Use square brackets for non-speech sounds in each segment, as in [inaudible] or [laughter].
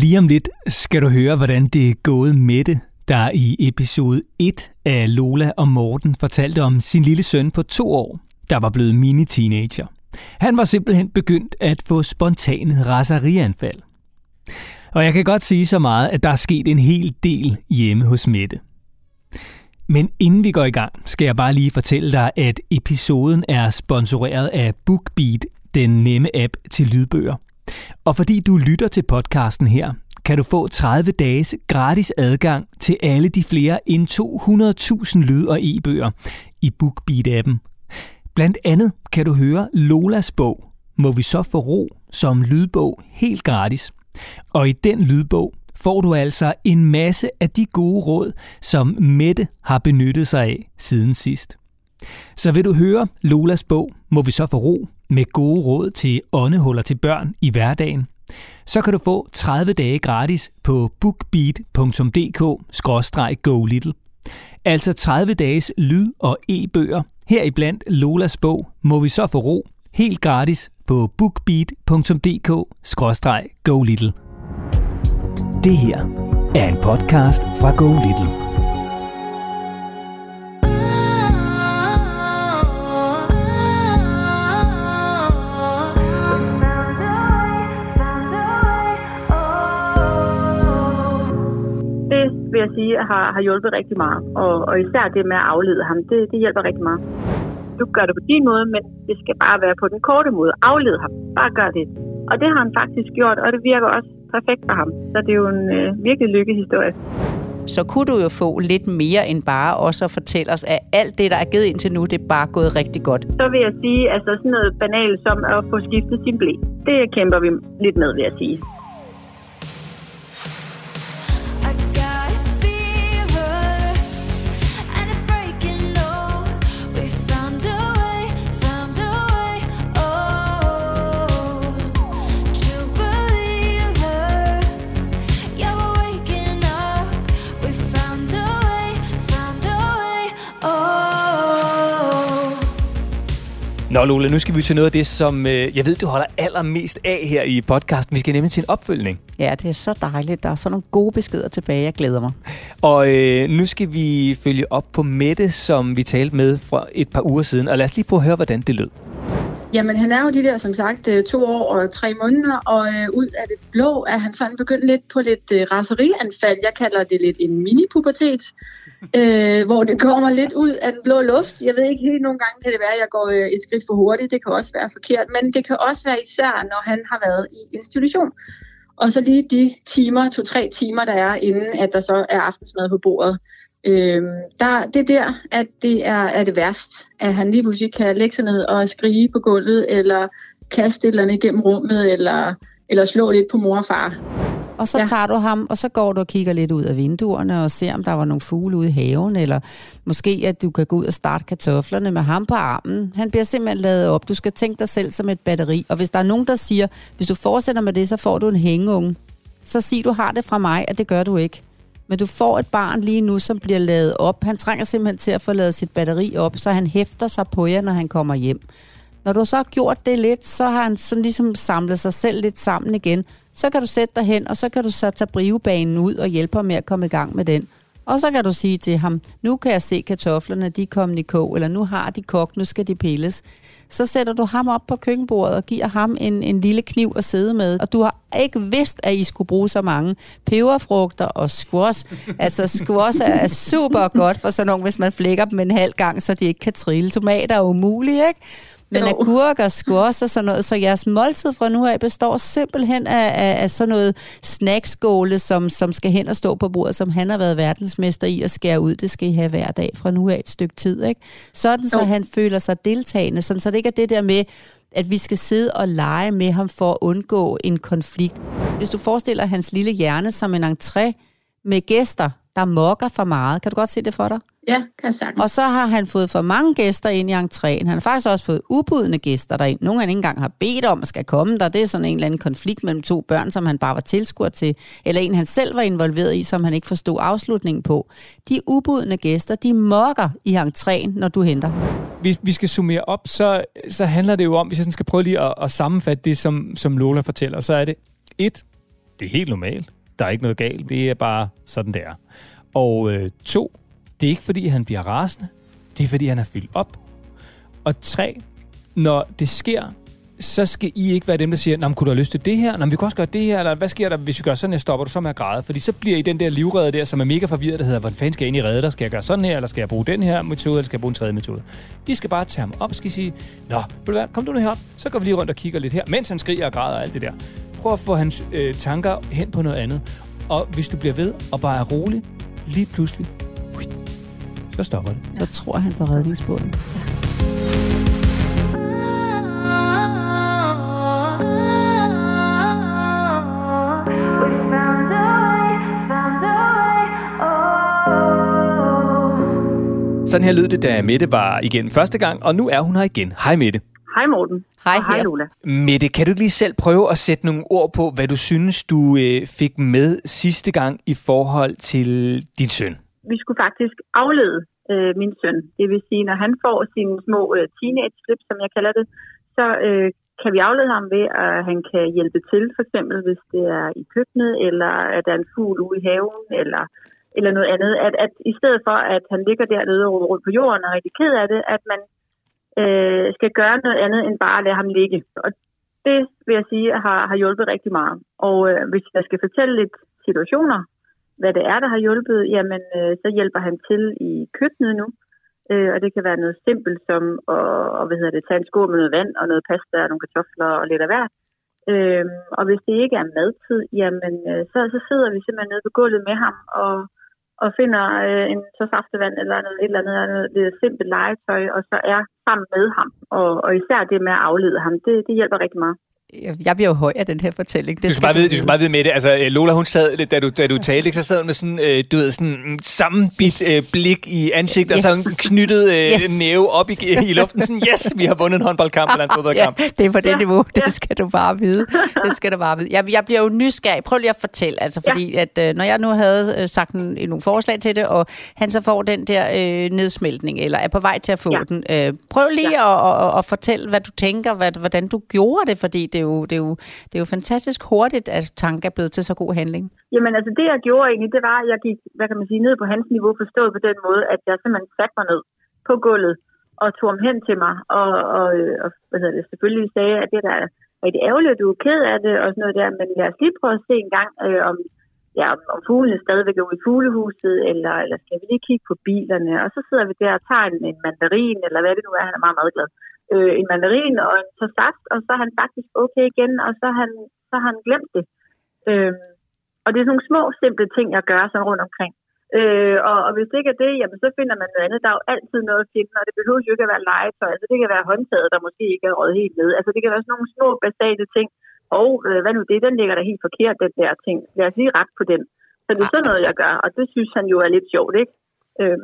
Lige om lidt skal du høre, hvordan det er gået Mette, der i episode 1 af Lola og Morten fortalte om sin lille søn på to år, der var blevet mini-teenager. Han var simpelthen begyndt at få spontane raserianfald. Og jeg kan godt sige så meget, at der er sket en hel del hjemme hos Mette. Men inden vi går i gang, skal jeg bare lige fortælle dig, at episoden er sponsoreret af BookBeat, den nemme app til lydbøger. Og fordi du lytter til podcasten her, kan du få 30 dages gratis adgang til alle de flere end 200.000 lyd- og e-bøger i BookBeat-appen. Blandt andet kan du høre Lolas bog, Må vi så få ro, som lydbog helt gratis. Og i den lydbog får du altså en masse af de gode råd, som Mette har benyttet sig af siden sidst. Så vil du høre Lolas bog, Må vi så få ro, med gode råd til åndehuller til børn i hverdagen, så kan du få 30 dage gratis på bookbeat.dk-go little. Altså 30 dages lyd- og e-bøger, heriblandt Lolas bog, Må vi så få ro, helt gratis på bookbeat.dk-go little. Det her er en podcast fra Go Little. Jeg sige, har, har hjulpet rigtig meget. Og, og især det med at aflede ham, det, det hjælper rigtig meget. Du gør det på din måde, men det skal bare være på den korte måde. Aflede ham. Bare gør det. Og det har han faktisk gjort, og det virker også perfekt for ham. Så det er jo en øh, virkelig lykkehistorie. Så kunne du jo få lidt mere end bare også at fortælle os, at alt det, der er givet indtil nu, det er bare gået rigtig godt. Så vil jeg sige, altså sådan noget banalt som at få skiftet sin blæ. Det kæmper vi lidt med, vil jeg sige. Lola, nu skal vi til noget af det, som øh, jeg ved, du holder allermest af her i podcasten. Vi skal nemlig til en opfølgning. Ja, det er så dejligt. Der er så nogle gode beskeder tilbage. Jeg glæder mig. Og øh, nu skal vi følge op på Mette, som vi talte med for et par uger siden. Og lad os lige prøve at høre, hvordan det lød. Jamen, han er jo de der, som sagt, øh, to år og tre måneder, og øh, ud af det blå er han sådan begyndt lidt på lidt øh, raserianfald. Jeg kalder det lidt en mini-pubertet, [laughs] øh, hvor det kommer lidt ud af den blå luft. Jeg ved ikke helt, nogle gange kan det være, at jeg går øh, et skridt for hurtigt. Det kan også være forkert, men det kan også være især, når han har været i institution. Og så lige de timer, to-tre timer, der er, inden at der så er aftensmad på bordet. Øh, der, det er der, at det er, er det værst, at han lige pludselig kan lægge sig ned og skrige på gulvet, eller kaste et eller andet igennem rummet, eller, eller slå lidt på mor og far. Og så ja. tager du ham, og så går du og kigger lidt ud af vinduerne og ser, om der var nogle fugle ude i haven, eller måske, at du kan gå ud og starte kartoflerne med ham på armen. Han bliver simpelthen lavet op. Du skal tænke dig selv som et batteri. Og hvis der er nogen, der siger, hvis du fortsætter med det, så får du en hængeunge, så sig du har det fra mig, at det gør du ikke. Men du får et barn lige nu, som bliver lavet op. Han trænger simpelthen til at få lavet sit batteri op, så han hæfter sig på jer, når han kommer hjem. Når du så har gjort det lidt, så har han sådan ligesom samlet sig selv lidt sammen igen. Så kan du sætte dig hen, og så kan du så tage brivebanen ud og hjælpe ham med at komme i gang med den. Og så kan du sige til ham, nu kan jeg se kartoflerne, de er kommet i kog, eller nu har de kogt, nu skal de pilles så sætter du ham op på køkkenbordet og giver ham en, en lille kniv at sidde med. Og du har ikke vidst, at I skulle bruge så mange peberfrugter og squash. [laughs] Altså squash er super godt for sådan nogle, hvis man flækker dem en halv gang, så de ikke kan trille. Tomater er umulige, ikke? Men jo. agurker, squash og sådan noget. Så jeres måltid fra nu af består simpelthen af, af, af sådan noget snackskåle, som, som skal hen og stå på bordet, som han har været verdensmester i at skære ud. Det skal I have hver dag fra nu af et stykke tid. Ikke? Sådan, så jo. han føler sig deltagende. Sådan, så det ikke er det der med, at vi skal sidde og lege med ham for at undgå en konflikt. Hvis du forestiller hans lille hjerne som en entré med gæster, der mokker for meget. Kan du godt se det for dig? Ja, kan jeg sagtens. Og så har han fået for mange gæster ind i entréen. Han har faktisk også fået ubudne gæster derind. Nogle han ikke engang har bedt om at skal komme der. Det er sådan en eller anden konflikt mellem to børn, som han bare var tilskuer til. Eller en, han selv var involveret i, som han ikke forstod afslutningen på. De ubudne gæster, de mokker i entréen, når du henter Hvis vi skal summere op, så, så handler det jo om, hvis jeg skal prøve lige at, at sammenfatte det, som, som Lola fortæller, så er det et, det er helt normalt. Der er ikke noget galt. Det er bare sådan, det er. Og øh, to, det er ikke fordi, han bliver rasende. Det er fordi, han er fyldt op. Og tre, når det sker, så skal I ikke være dem, der siger, kunne du have lyst til det her? Nå, vi kan også gøre det her, eller hvad sker der, hvis vi gør sådan her, stopper du så med at græde? Fordi så bliver I den der livredder der, som er mega forvirret, der hedder, hvordan fanden skal jeg egentlig redde dig? Skal jeg gøre sådan her, eller skal jeg bruge den her metode, eller skal jeg bruge en tredje metode? De skal bare tage ham op, skal I sige, Nå, vil du være, kom du nu herop, så går vi lige rundt og kigger lidt her, mens han skriger og græder og alt det der. Prøv at få hans øh, tanker hen på noget andet. Og hvis du bliver ved og bare er rolig, lige pludselig, så stopper det. Så tror han på redningsbåden. Sådan her lød det, da Mette var igen første gang, og nu er hun her igen. Hej Mette. Hej Morten. Hej, hej Lola. Mette, kan du lige selv prøve at sætte nogle ord på, hvad du synes, du øh, fik med sidste gang i forhold til din søn? Vi skulle faktisk aflede øh, min søn. Det vil sige, når han får sine små øh, teenage-slip, som jeg kalder det, så øh, kan vi aflede ham ved, at han kan hjælpe til, for eksempel hvis det er i køkkenet, eller at der er en fugl ude i haven, eller eller noget andet. At, at i stedet for, at han ligger dernede og rundt på jorden og er rigtig ked af det, at man øh, skal gøre noget andet end bare at lade ham ligge. Og det vil jeg sige har, har hjulpet rigtig meget. Og øh, hvis jeg skal fortælle lidt situationer, hvad det er, der har hjulpet, jamen øh, så hjælper han til i køkkenet nu. Øh, og det kan være noget simpelt som at og, hvad hedder det, tage en skål med noget vand og noget pasta og nogle kartofler og lidt af hvert. Øh, og hvis det ikke er madtid, jamen øh, så, så sidder vi simpelthen nede på gulvet med ham og og finder øh, en så saftevand eller noget, et eller andet, noget, lidt simpelt legetøj, og så er sammen med ham. Og, og især det med at aflede ham, det, det hjælper rigtig meget jeg bliver jo høj af den her fortælling. Det du, skal bare vide, du skal bare vide med det. Altså, øh, Lola, hun sad, da du, da du talte, så sad hun med sådan, øh, du ved, sådan en sammenbit øh, blik i ansigtet, yes. og så knyttet øh, yes. næve op i, i luften. Sådan, yes, vi har vundet en håndboldkamp eller en [laughs] fodboldkamp. ja, det er på det ja. niveau. Det skal du bare vide. Det skal du bare vide. Jeg, jeg bliver jo nysgerrig. Prøv lige at fortælle, altså, fordi ja. at, øh, når jeg nu havde øh, sagt en, nogle forslag til det, og han så får den der øh, nedsmeltning, eller er på vej til at få ja. den. Øh, prøv lige ja. at, at, at fortælle, hvad du tænker, hvad, hvordan du gjorde det, fordi det er jo, det er jo, det er jo fantastisk hurtigt, at tanke er blevet til så god handling. Jamen altså det, jeg gjorde egentlig, det var, at jeg gik, hvad kan man sige, ned på hans niveau, forstået på den måde, at jeg simpelthen satte mig ned på gulvet og tog ham hen til mig, og, og, øh, og hvad hedder det, selvfølgelig sagde, at det der er rigtig ærgerligt, at du er ked af det, og sådan noget der, men lad os lige prøve at se en gang, øh, om, ja, om fuglene stadigvæk er ude i fuglehuset, eller, eller skal vi lige kigge på bilerne, og så sidder vi der og tager en, en mandarin, eller hvad det nu er, han er meget, meget glad. øh, Øh, en mandarin og en så saft, og så er han faktisk okay igen, og så har han, så han glemt det. Øh, og det er sådan nogle små, simple ting, jeg gør sådan rundt omkring. Øh, og, og hvis det ikke er det, jamen, så finder man noget andet. Der er jo altid noget at finde, og det behøver jo ikke at være legetøj. Altså, det kan være håndtaget, der måske ikke er røget helt ned. Altså, det kan være sådan nogle små, basale ting. Og øh, hvad nu det, den ligger der helt forkert, den der ting. Lad os lige ret på den. Så det er sådan noget, jeg gør, og det synes han jo er lidt sjovt, ikke? Øh,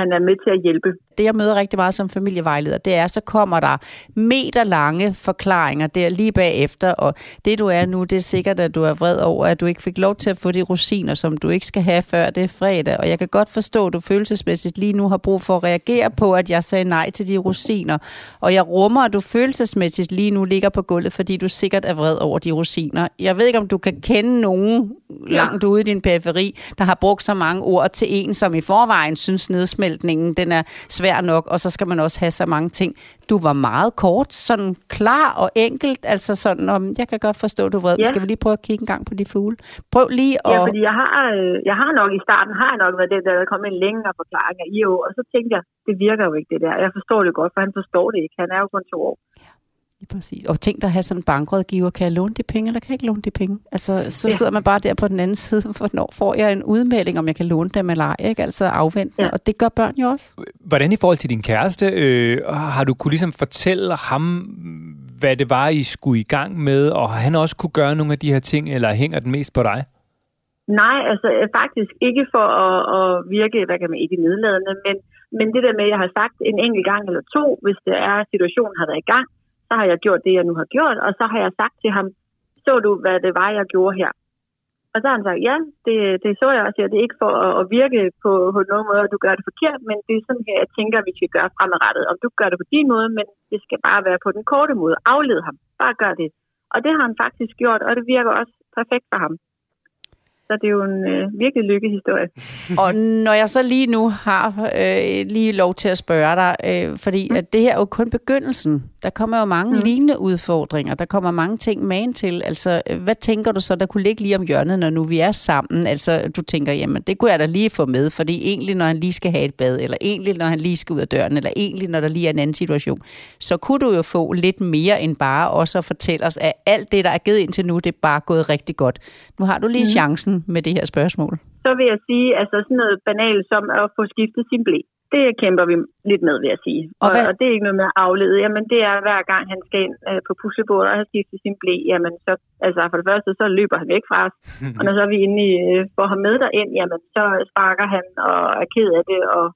han er med til at hjælpe. Det, jeg møder rigtig meget som familievejleder, det er, så kommer der meter lange forklaringer der lige bagefter, og det du er nu, det er sikkert, at du er vred over, at du ikke fik lov til at få de rosiner, som du ikke skal have før det er fredag, og jeg kan godt forstå, at du følelsesmæssigt lige nu har brug for at reagere på, at jeg sagde nej til de rosiner, og jeg rummer, at du følelsesmæssigt lige nu ligger på gulvet, fordi du sikkert er vred over de rosiner. Jeg ved ikke, om du kan kende nogen langt ude i din periferi, der har brugt så mange ord til en, som i forvejen synes nedsmeltningen, den er svær nok, og så skal man også have så mange ting. Du var meget kort, sådan klar og enkelt, altså sådan, om, jeg kan godt forstå, du vred. Ja. Skal vi lige prøve at kigge en gang på de fugle? Prøv lige at... Ja, fordi jeg har, øh, jeg har nok i starten, har jeg nok været det, der er kommet en længere forklaring af IO, og så tænkte jeg, det virker jo ikke det der. Jeg forstår det godt, for han forstår det ikke. Han er jo kun to år. Ja. Lige præcis. Og tænk dig at have sådan en bankrådgiver. Kan jeg låne de penge, eller kan jeg ikke låne de penge? Altså, så ja. sidder man bare der på den anden [laughs] side, hvornår får jeg en udmelding, om jeg kan låne dem eller ej, ikke? Altså afventende. Ja. Og det gør børn jo også. Hvordan i forhold til din kæreste, øh, har du kunne ligesom fortælle ham, hvad det var, I skulle i gang med, og har han også kunne gøre nogle af de her ting, eller hænger den mest på dig? Nej, altså faktisk ikke for at, at virke, hvad kan man ikke nedladende, men, men det der med, at jeg har sagt en enkelt gang eller to, hvis det er, at situationen har været i gang, så har jeg gjort det, jeg nu har gjort, og så har jeg sagt til ham, så du, hvad det var, jeg gjorde her? Og så har han sagt, ja, det, det så jeg også, og det er ikke for at, at virke på, på nogen måde, at du gør det forkert, men det er sådan her, jeg tænker, vi skal gøre fremadrettet. Om du gør det på din måde, men det skal bare være på den korte måde. Afled ham. Bare gør det. Og det har han faktisk gjort, og det virker også perfekt for ham. Så det er jo en øh, virkelig lykkehistorie. [laughs] Og når jeg så lige nu har øh, lige lov til at spørge dig, øh, fordi mm. at det her er jo kun begyndelsen. Der kommer jo mange mm. lignende udfordringer. Der kommer mange ting med til. Altså, hvad tænker du så, der kunne ligge lige om hjørnet, når nu vi er sammen? Altså, du tænker, jamen, det kunne jeg da lige få med, fordi egentlig, når han lige skal have et bad, eller egentlig, når han lige skal ud af døren, eller egentlig, når der lige er en anden situation, så kunne du jo få lidt mere end bare også at fortælle os, at alt det, der er givet indtil nu, det er bare gået rigtig godt. Nu har du lige mm. chancen med det her spørgsmål? Så vil jeg sige, altså sådan noget banalt som at få skiftet sin blæ. Det kæmper vi lidt med, vil jeg sige. Og, og, og det er ikke noget med at aflede. Jamen, det er hver gang, han skal ind øh, på puslebordet og have skiftet sin blæ, jamen, så, altså for det første, så løber han væk fra os. [laughs] og når så er vi inde i, øh, får ham med derind, jamen, så sparker han og er ked af det, og,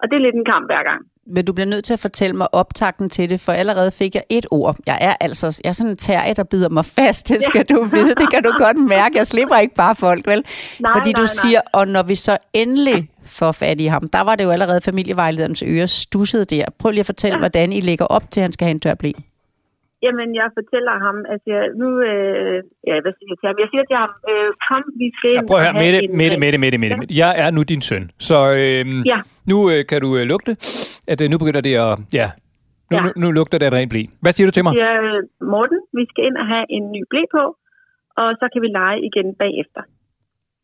og det er lidt en kamp hver gang men du bliver nødt til at fortælle mig optakten til det, for allerede fik jeg et ord. Jeg er altså jeg er sådan en terrier, der bider mig fast, det skal ja. du vide. Det kan du godt mærke. Jeg slipper ikke bare folk, vel? [laughs] Nej, Fordi nej, du nej. siger, og når vi så endelig får fat i ham, der var det jo allerede familievejlederens ører stusset der. Prøv lige at fortælle, ja. hvordan I lægger op til, at han skal have en tør blæ. Jamen, jeg fortæller ham, altså jeg, nu, øh, ja, hvad siger jeg til ham? Jeg siger til ham, øh, kom, vi skal ja, prøv at høre, Mette, Mette, Mette, Mette, Mette, Mette. Jeg er nu din søn, så øh, ja. nu øh, kan du øh, lugte, at øh, nu begynder det at, ja, nu, ja. nu, nu lugter det at rent blæ. Hvad siger du til mig? Ja, Morten, vi skal ind og have en ny blæ på, og så kan vi lege igen bagefter.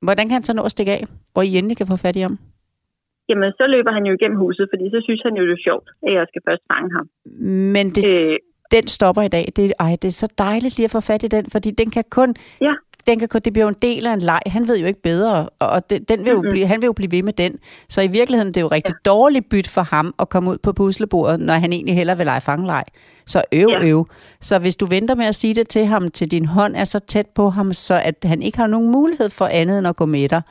Hvordan kan han så nå at stikke af, hvor I endelig kan få fat i ham? Jamen, så løber han jo igennem huset, fordi så synes han jo, det er sjovt, at jeg skal først fange ham. Men det, øh, den stopper i dag. Det, ej, det er så dejligt lige at få fat i den, fordi den kan kun... Ja. Den kan kun, det bliver jo en del af en leg. Han ved jo ikke bedre, og den, den vil jo mm-hmm. blive, han vil jo blive ved med den. Så i virkeligheden det er jo rigtig ja. dårligt byt for ham at komme ud på puslebordet, når han egentlig hellere vil lege fangeleg. Så øv, ja. øv. Så hvis du venter med at sige det til ham, til din hånd er så tæt på ham, så at han ikke har nogen mulighed for andet end at gå med dig,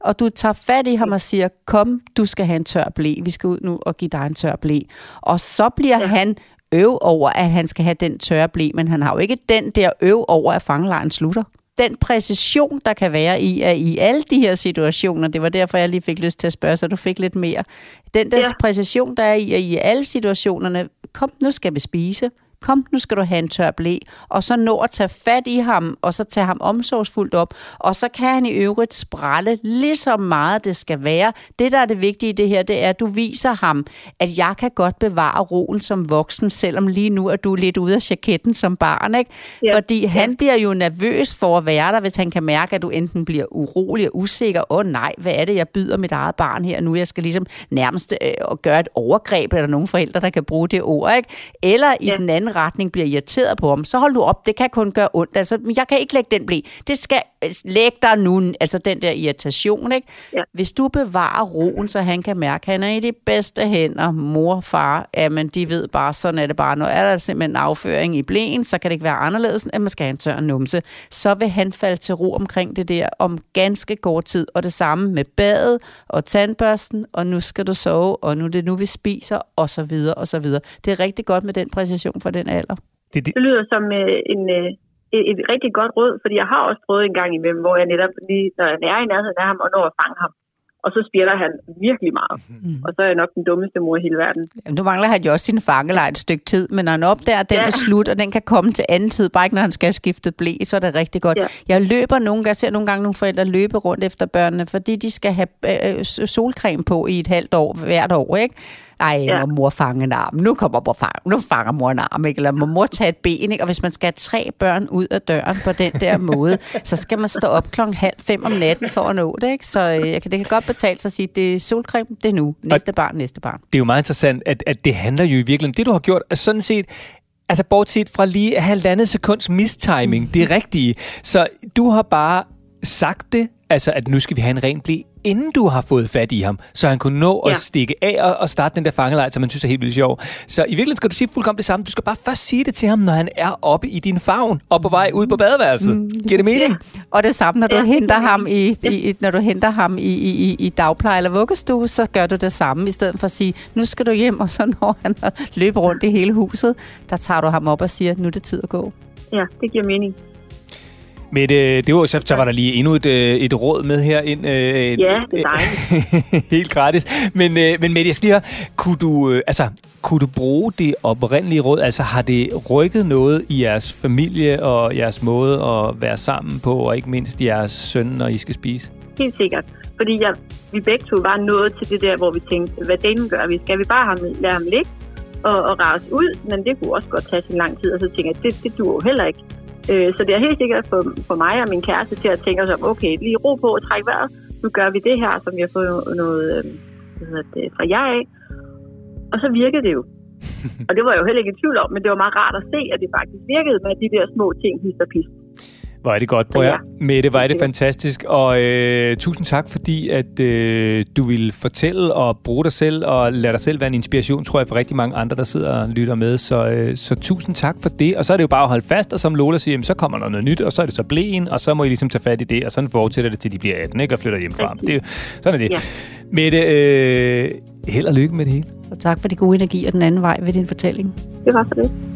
og du tager fat i ham og siger, kom, du skal have en tør blæ. Vi skal ud nu og give dig en tør blæ. Og så bliver ja. han øv over, at han skal have den tørre blæ, men han har jo ikke den der øv over, at fangelejen slutter. Den præcision, der kan være i, at i alle de her situationer, det var derfor, jeg lige fik lyst til at spørge, så du fik lidt mere. Den der ja. præcision, der er i, at i alle situationerne, kom, nu skal vi spise kom, nu skal du have en tør blæ, og så nå at tage fat i ham, og så tage ham omsorgsfuldt op, og så kan han i øvrigt sprælle lige så meget det skal være. Det, der er det vigtige i det her, det er, at du viser ham, at jeg kan godt bevare roen som voksen, selvom lige nu er du lidt ude af jaketten som barn, ikke? Ja. Fordi han bliver jo nervøs for at være der, hvis han kan mærke, at du enten bliver urolig og usikker, åh oh, nej, hvad er det, jeg byder mit eget barn her nu? Jeg skal ligesom nærmest øh, gøre et overgreb, eller nogle forældre, der kan bruge det ord, ikke? Eller i ja. den anden anden retning bliver irriteret på ham, så hold du op, det kan kun gøre ondt. Altså, jeg kan ikke lægge den blæ. Det skal øh, lægge dig nu, altså den der irritation, ikke? Ja. Hvis du bevarer roen, så han kan mærke, at han er i de bedste hænder, mor far, jamen de ved bare, sådan er det bare. Når er der simpelthen afføring i blæen, så kan det ikke være anderledes, end man skal have en tør numse. Så vil han falde til ro omkring det der om ganske kort tid. Og det samme med badet og tandbørsten, og nu skal du sove, og nu er det nu, vi spiser, og så videre, og så videre. Det er rigtig godt med den præcision for den alder. Det, det... det lyder som øh, en, øh, et, et rigtig godt råd, fordi jeg har også prøvet en gang imellem, hvor jeg netop lige, når jeg er i nærheden af ham, og når at fange ham, og så spiller han virkelig meget. Mm. Og så er jeg nok den dummeste mor i hele verden. Jamen, nu mangler han jo også sin fangelej et stykke tid, men når han opdager, at den ja. er slut, og den kan komme til anden tid, bare ikke når han skal have skiftet blæ, så er det rigtig godt. Ja. Jeg løber nogle gange, jeg ser nogle gange nogle forældre løbe rundt efter børnene, fordi de skal have øh, solcreme på i et halvt år hvert år, ikke? Ej, ja. må mor fange en arm. Nu kommer mor fang, nu fanger mor en arm, ikke? Eller må mor tage et ben, ikke? Og hvis man skal have tre børn ud af døren på den der [laughs] måde, så skal man stå op klokken halv fem om natten for at nå det, ikke? Så øh, det kan godt betale sig at sige, det er solcreme, det er nu. Næste barn, næste barn. Det er jo meget interessant, at, at det handler jo i virkeligheden, det du har gjort, er sådan set, altså bortset fra lige halvandet sekunds mistiming, det er rigtige. Så du har bare sagt det, altså at nu skal vi have en ren blæ inden du har fået fat i ham, så han kunne nå ja. at stikke af og, og starte den der fangelejr, som man synes er helt vildt sjov. Så i virkeligheden skal du sige fuldkommen det samme. Du skal bare først sige det til ham, når han er oppe i din favn og på vej ud på badeværelset. Mm. Giver det mening? Ja. Og det samme, når du ja. henter ham i, i, når du henter ham i, i, i dagpleje eller vuggestue, så gør du det samme, i stedet for at sige, nu skal du hjem, og så når han løber rundt i hele huset, der tager du ham op og siger, nu er det tid at gå. Ja, det giver mening. Men øh, det var, så, så var der lige endnu et, øh, et råd med her ind. Øh, ja, det er dejligt. [laughs] helt gratis. Men, øh, men Mette, jeg skal lige høre, kunne du, øh, altså, kunne du bruge det oprindelige råd? Altså har det rykket noget i jeres familie og jeres måde at være sammen på, og ikke mindst jeres søn, når I skal spise? Helt sikkert. Fordi jeg, vi begge to var nået til det der, hvor vi tænkte, hvad den gør vi? Skal vi bare have, lade ham ligge og, og rase ud? Men det kunne også godt tage sin lang tid, og så tænker jeg, det, det duer jo heller ikke. Øh, så det er helt sikkert for, for mig og min kæreste til at tænke os om, okay, lige ro på og træk vejret. Nu gør vi det her, som vi har fået noget øh, hvad hedder det, fra jer af. Og så virkede det jo. [laughs] og det var jeg jo heller ikke i tvivl om, men det var meget rart at se, at det faktisk virkede med de der små ting, hist og pist. Hvor er det godt, prøv ja. Mette, hvor er det fantastisk. Og øh, tusind tak, fordi at øh, du vil fortælle og bruge dig selv og lade dig selv være en inspiration, tror jeg, for rigtig mange andre, der sidder og lytter med. Så, øh, så tusind tak for det. Og så er det jo bare at holde fast, og som Lola siger, jamen, så kommer der noget nyt, og så er det så blæen, og så må I ligesom tage fat i det, og sådan fortsætter det, til de bliver 18, ikke? og flytter hjemmefra. Det, er, sådan er det. Ja. Mette, øh, held og lykke med det hele. Og tak for de gode energi og den anden vej ved din fortælling. Det var for det.